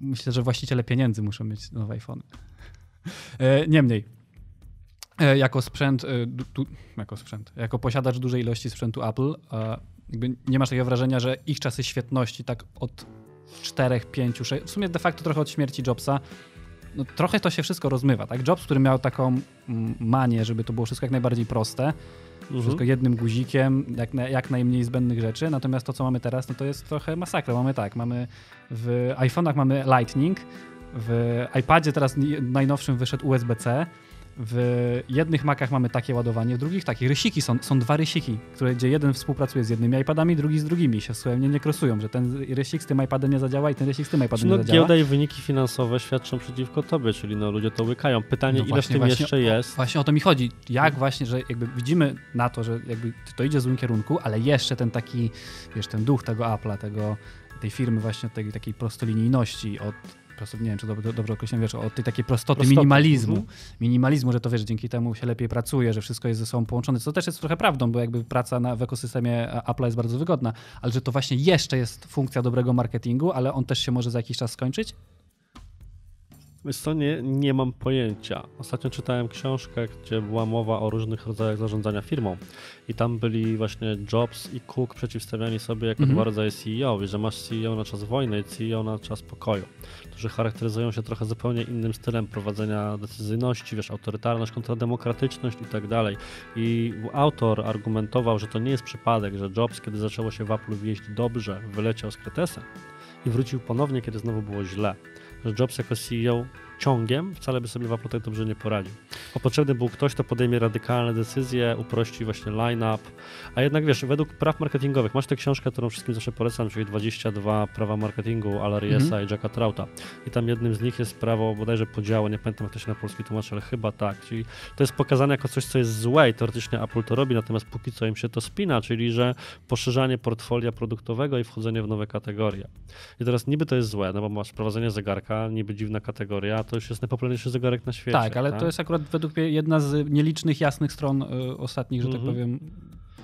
Myślę, że właściciele pieniędzy muszą mieć nowe iPhony. E, Niemniej, jako sprzęt, e, du, du, jako sprzęt, jako posiadacz dużej ilości sprzętu Apple, e, nie masz takiego wrażenia, że ich czasy świetności tak od 4, 5, 6, w sumie de facto trochę od śmierci Jobsa, no trochę to się wszystko rozmywa, tak? Jobs, który miał taką manię, żeby to było wszystko jak najbardziej proste, Mhm. wszystko jednym guzikiem, jak, na, jak najmniej zbędnych rzeczy. Natomiast to, co mamy teraz, no to jest trochę masakra. Mamy tak, mamy w iPhone'ach mamy Lightning, w iPadzie teraz najnowszym wyszedł USB-C, w jednych Macach mamy takie ładowanie, w drugich takie. Rysiki są, są dwa rysiki, które, gdzie jeden współpracuje z jednymi iPadami, drugi z drugimi. Się wzajemnie nie krosują, że ten rysik z tym iPadem nie zadziała i ten rysik z tym iPadem No, nie zadziała. giełda i wyniki finansowe świadczą przeciwko tobie, czyli no, ludzie to łykają. Pytanie, No ile właśnie, w tym właśnie jeszcze o- jest? Właśnie o to mi chodzi. Jak właśnie, że jakby widzimy na to, że jakby to idzie w złym kierunku, ale jeszcze ten taki, wiesz, ten duch tego Apple'a, tego, tej firmy właśnie od tej takiej prostolinijności, od prosto, nie wiem, czy dobrze, dobrze określam, wiesz, od tej takiej prostoty, Prostoty, minimalizmu. mhm. Minimalizmu, że to wiesz, dzięki temu się lepiej pracuje, że wszystko jest ze sobą połączone, co też jest trochę prawdą, bo jakby praca na, w ekosystemie Apple'a jest bardzo wygodna, ale że to właśnie jeszcze jest funkcja dobrego marketingu, ale on też się może za jakiś czas skończyć? Wiesz co, nie, nie mam pojęcia. Ostatnio czytałem książkę, gdzie była mowa o różnych rodzajach zarządzania firmą i tam byli właśnie Jobs i Cook przeciwstawiani sobie jako Mhm. dwa rodzaje CEO, i że masz CEO na czas wojny i CEO na czas pokoju, którzy charakteryzują się trochę zupełnie innym stylem prowadzenia decyzyjności, wiesz, autorytarność kontra demokratyczność i tak dalej. I autor argumentował, że to nie jest przypadek, że Jobs, kiedy zaczęło się w Apple wieść dobrze, wyleciał z kretesem i wrócił ponownie, kiedy znowu było źle z Jobsa, ko si jo ciągiem wcale by sobie w Apple tak dobrze nie poradził. Bo potrzebny był ktoś, kto podejmie radykalne decyzje, uprości właśnie line-up, a jednak wiesz, według praw marketingowych, masz tę książkę, którą wszystkim zawsze polecam, czyli 22 prawa marketingu Ala Riesa Mhm. i Jacka Trauta. I tam jednym z nich jest prawo bodajże podziału, nie pamiętam jak to się na polski tłumaczy, ale chyba tak. Czyli to jest pokazane jako coś, co jest złe i teoretycznie Apple to robi, natomiast póki co im się to spina, czyli że poszerzanie portfolia produktowego i wchodzenie w nowe kategorie. I teraz niby to jest złe, no bo masz prowadzenie zegarka, niby dziwna kategoria, to już jest najpopularniejszy zegarek na świecie. Tak, ale to jest akurat według mnie jedna z nielicznych jasnych stron y, ostatnich, że tak Mhm. powiem,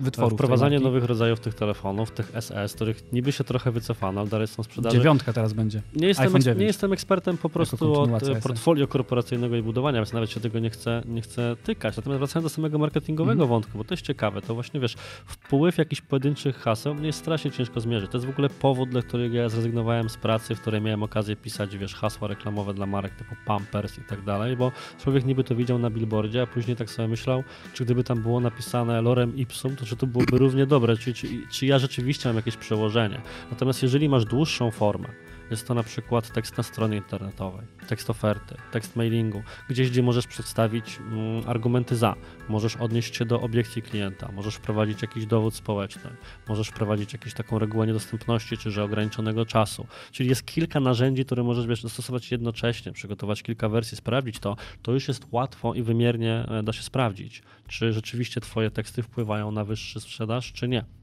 wytworów. Wprowadzanie nowych rodzajów tych telefonów, tych SS, których niby się trochę wycofano, ale dalej są w sprzedaży. Dziewiątka teraz będzie. Nie jestem, iPhone eks- 9. nie jestem ekspertem po prostu od e, portfolio korporacyjnego i budowania, więc nawet się tego nie chcę, nie chcę tykać. Natomiast wracając do samego marketingowego Mhm. wątku, bo to jest ciekawe, to właśnie wiesz, wpływ jakichś pojedynczych haseł mnie jest strasznie ciężko zmierzyć. To jest w ogóle powód, dla którego ja zrezygnowałem z pracy, w której miałem okazję pisać, wiesz, hasła reklamowe dla marek typu Pampers i tak dalej, bo człowiek niby to widział na billboardzie, a później tak sobie myślał, czy gdyby tam było napisane lorem ipsum, to czy to byłoby równie dobre, czy, czy, czy ja rzeczywiście mam jakieś przełożenie. Natomiast jeżeli masz dłuższą formę, jest to na przykład tekst na stronie internetowej, tekst oferty, tekst mailingu, gdzieś, gdzie możesz przedstawić mm, argumenty za, możesz odnieść się do obiekcji klienta, możesz wprowadzić jakiś dowód społeczny, możesz wprowadzić jakąś taką regułę niedostępności, czy że ograniczonego czasu. Czyli jest kilka narzędzi, które możesz wiesz, zastosować jednocześnie, przygotować kilka wersji, sprawdzić to, to już jest łatwo i wymiernie e, da się sprawdzić, czy rzeczywiście twoje teksty wpływają na wyższy sprzedaż, czy nie.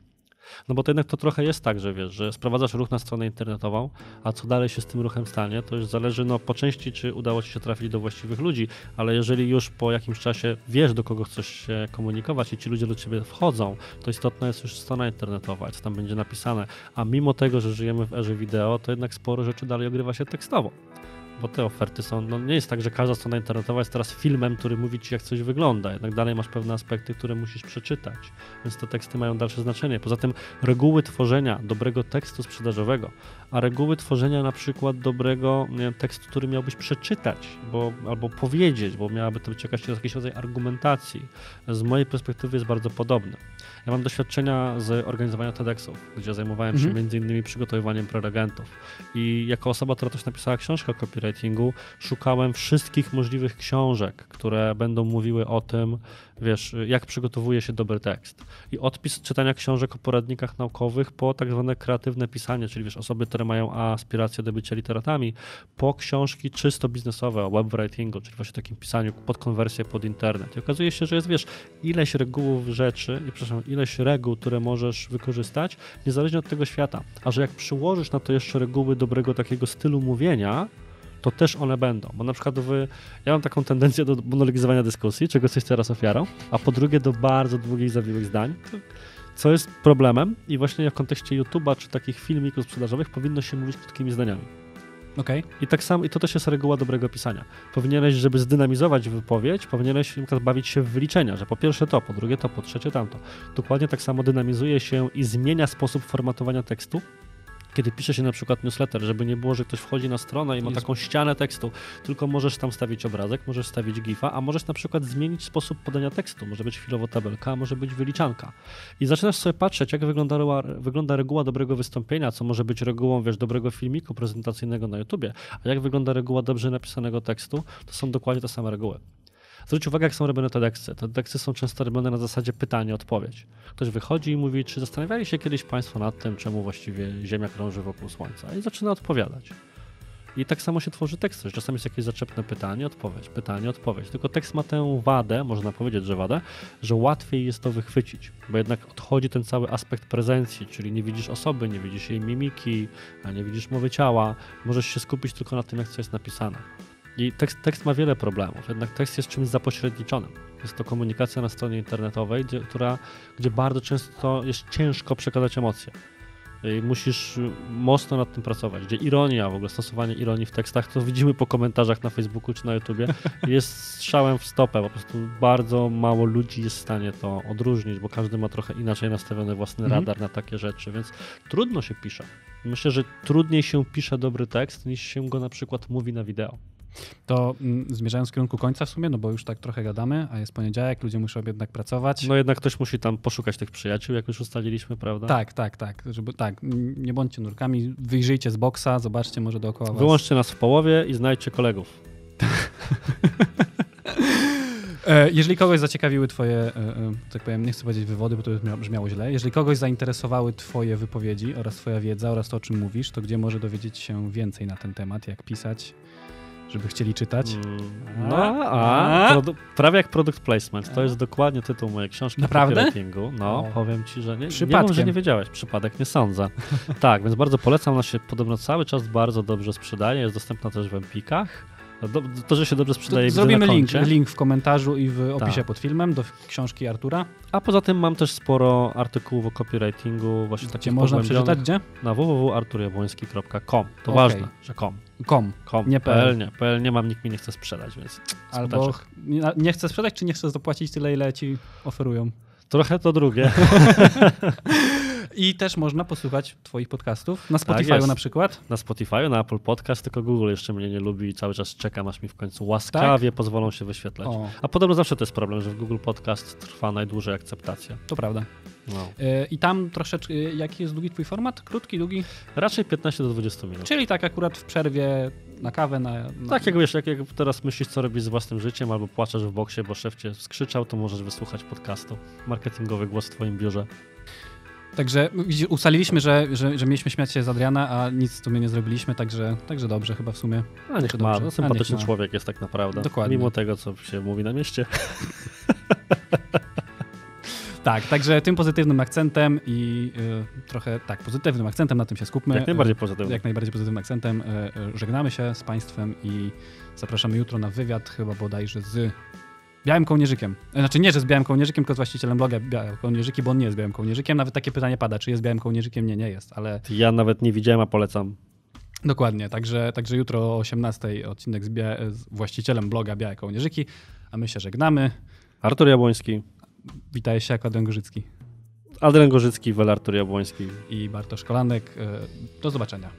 No bo to jednak to trochę jest tak, że wiesz, że sprowadzasz ruch na stronę internetową, a co dalej się z tym ruchem stanie, to już zależy no po części, czy udało ci się trafić do właściwych ludzi, ale jeżeli już po jakimś czasie wiesz, do kogo chcesz się komunikować i ci ludzie do ciebie wchodzą, to istotna jest już strona internetowa, co tam będzie napisane. A mimo tego, że żyjemy w erze wideo, to jednak sporo rzeczy dalej ogrywa się tekstowo. Bo te oferty są, no nie jest tak, że każda strona internetowa jest teraz filmem, który mówi ci, jak coś wygląda. Jednak dalej masz pewne aspekty, które musisz przeczytać. Więc te teksty mają dalsze znaczenie. Poza tym reguły tworzenia dobrego tekstu sprzedażowego, a reguły tworzenia na przykład dobrego tekstu, który miałbyś przeczytać, bo, albo powiedzieć, bo miałaby to być jakaś, jakiś rodzaj argumentacji, z mojej perspektywy jest bardzo podobne. Ja mam doświadczenia z organizowania TEDxów, gdzie zajmowałem się Mhm. między innymi przygotowywaniem prelegentów. I jako osoba, która też napisała książkę o copywritingu, szukałem wszystkich możliwych książek, które będą mówiły o tym, wiesz, jak przygotowuje się dobry tekst. I odpis czytania książek o poradnikach naukowych po tak zwane kreatywne pisanie, czyli wiesz, osoby, które mają aspiracje do bycia literatami, po książki czysto biznesowe o webwritingu, czyli właśnie takim pisaniu pod konwersję pod internet. I okazuje się, że jest, wiesz, ileś regułów rzeczy, i przepraszam, ileś reguł, które możesz wykorzystać, niezależnie od tego świata. A że jak przyłożysz na to jeszcze reguły dobrego takiego stylu mówienia, to też one będą. Bo na przykład wy, ja mam taką tendencję do monologizowania dyskusji, czego jesteś teraz ofiarą, a po drugie do bardzo długich, zawiłych zdań, co jest problemem i właśnie w kontekście YouTube'a czy takich filmików sprzedażowych powinno się mówić krótkimi zdaniami. Okej. I tak samo, i to też jest reguła dobrego pisania. Powinieneś, żeby zdynamizować wypowiedź, powinieneś na przykład bawić się w wyliczenia, że po pierwsze to, po drugie to, po trzecie tamto. Dokładnie tak samo dynamizuje się i zmienia sposób formatowania tekstu, kiedy pisze się na przykład newsletter, żeby nie było, że ktoś wchodzi na stronę i ma taką ścianę tekstu, tylko możesz tam stawić obrazek, możesz stawić gifa, a możesz na przykład zmienić sposób podania tekstu. Może być chwilowo tabelka, może być wyliczanka. I zaczynasz sobie patrzeć, jak wygląda, reguła- wygląda reguła dobrego wystąpienia, co może być regułą, wiesz, dobrego filmiku prezentacyjnego na YouTubie, a jak wygląda reguła dobrze napisanego tekstu, to są dokładnie te same reguły. Zwróć uwagę, jak są robione TEDxy. Te TEDxy są często robione na zasadzie pytanie-odpowiedź. Ktoś wychodzi i mówi, czy zastanawiali się kiedyś Państwo nad tym, czemu właściwie Ziemia krąży wokół Słońca? I zaczyna odpowiadać. I tak samo się tworzy tekst. że Czasami jest jakieś zaczepne pytanie, odpowiedź, pytanie, odpowiedź. Tylko tekst ma tę wadę, można powiedzieć, że wadę, że łatwiej jest to wychwycić, bo jednak odchodzi ten cały aspekt prezencji, czyli nie widzisz osoby, nie widzisz jej mimiki, nie widzisz mowy ciała. Możesz się skupić tylko na tym, jak co jest napisane. I tekst, tekst ma wiele problemów, jednak tekst jest czymś zapośredniczonym. Jest to komunikacja na stronie internetowej, gdzie, która, gdzie bardzo często jest ciężko przekazać emocje. I musisz mocno nad tym pracować. Gdzie ironia, w ogóle stosowanie ironii w tekstach, to widzimy po komentarzach na Facebooku czy na YouTubie, jest strzałem w stopę. Po prostu bardzo mało ludzi jest w stanie to odróżnić, bo każdy ma trochę inaczej nastawiony własny Mhm. radar na takie rzeczy, więc trudno się pisze. Myślę, że trudniej się pisze dobry tekst, niż się go na przykład mówi na wideo. To mm, zmierzając w kierunku końca w sumie, no bo już tak trochę gadamy, a jest poniedziałek, ludzie muszą jednak pracować. No jednak ktoś musi tam poszukać tych przyjaciół, jak już ustaliliśmy, prawda? Tak, tak, tak. Żeby, tak, nie bądźcie nurkami, wyjrzyjcie z boksa, zobaczcie może dookoła was. Wyłączcie nas w połowie i znajdźcie kolegów. [LAUGHS] E, Jeżeli kogoś zaciekawiły twoje, e, e, tak powiem, nie chcę powiedzieć wywody, bo to brzmia- brzmiało źle. Jeżeli kogoś zainteresowały twoje wypowiedzi oraz twoja wiedza oraz to, o czym mówisz, to gdzie może dowiedzieć się więcej na ten temat, jak pisać, żeby chcieli czytać? Mm? No, a, A? prawie jak product placement. To jest dokładnie tytuł mojej książki Naprawdę? copywritingu. No, O. powiem ci, że nie, nie Przypadkiem. mów, że nie wiedziałeś. Przypadek, nie sądzę. [LAUGHS] tak, więc bardzo polecam. Ona się podobno cały czas bardzo dobrze sprzedaje. Jest dostępna też w Empikach. Do, to, że się dobrze sprzedaje, To zrobimy link, link w komentarzu i w opisie Tak. pod filmem do książki Artura. A poza tym mam też sporo artykułów o copywritingu, właśnie Gdzie takich można przeczytać? Gdzie? na www.arturjabłoński.com. To Okej. ważne, że com. Com. com. Nie PL. PL, nie. PL nie mam, nikt mi nie chce sprzedać, więc Albo nie, nie chcesz sprzedać, czy nie chcesz zapłacić tyle, ile ci oferują? Trochę to drugie. [LAUGHS] I też można posłuchać twoich podcastów na Tak Spotify'u jest. na przykład. na Spotify, na Apple Podcast, tylko Google jeszcze mnie nie lubi i cały czas czekam, aż mi w końcu łaskawie pozwolą się wyświetlać. Tak? O, A podobno zawsze to jest problem, że w Google Podcast trwa najdłużej akceptacja. to prawda. No. E, I tam troszeczkę, e, jaki jest długi twój format? Krótki, długi? Raczej 15 do 20 minut. Czyli tak akurat w przerwie na kawę, na... na... Tak jak wiesz, jak, jak teraz myślisz, co robisz z własnym życiem, albo płaczesz w boksie, bo szef cię skrzyczał, to możesz wysłuchać podcastu. Marketingowy głos w twoim biurze. Także ustaliliśmy, że, że, że mieliśmy śmiać się z Adriana, a nic w sumie nie zrobiliśmy, także, także dobrze chyba w sumie. A niech ma, dobrze. no, sympatyczny niech ma. człowiek jest tak naprawdę. Dokładnie. Mimo tego, co się mówi na mieście. [LAUGHS] Tak, także tym pozytywnym akcentem i y, trochę tak, pozytywnym akcentem, na tym się skupmy. Jak najbardziej pozytywnie. Jak najbardziej pozytywnym akcentem y, y, żegnamy się z Państwem i zapraszamy jutro na wywiad, chyba bodajże z Białym Kołnierzykiem. E, Znaczy nie, że z Białym Kołnierzykiem, tylko z właścicielem bloga Białe Kołnierzyki, bo on nie jest Białym Kołnierzykiem. Nawet takie pytanie pada, czy jest Białym Kołnierzykiem? Nie, nie jest, ale Ja nawet nie widziałem, a polecam. dokładnie. Także, także jutro o 18 odcinek z, bia- z właścicielem bloga Białe Kołnierzyki, a my się żegnamy. Artur Jabłoński, Witaj się, Adrian Gorzycki Adrian Gorzycki, Wel Artur Jabłoński. i Bartosz Kolanek. Y, Do zobaczenia.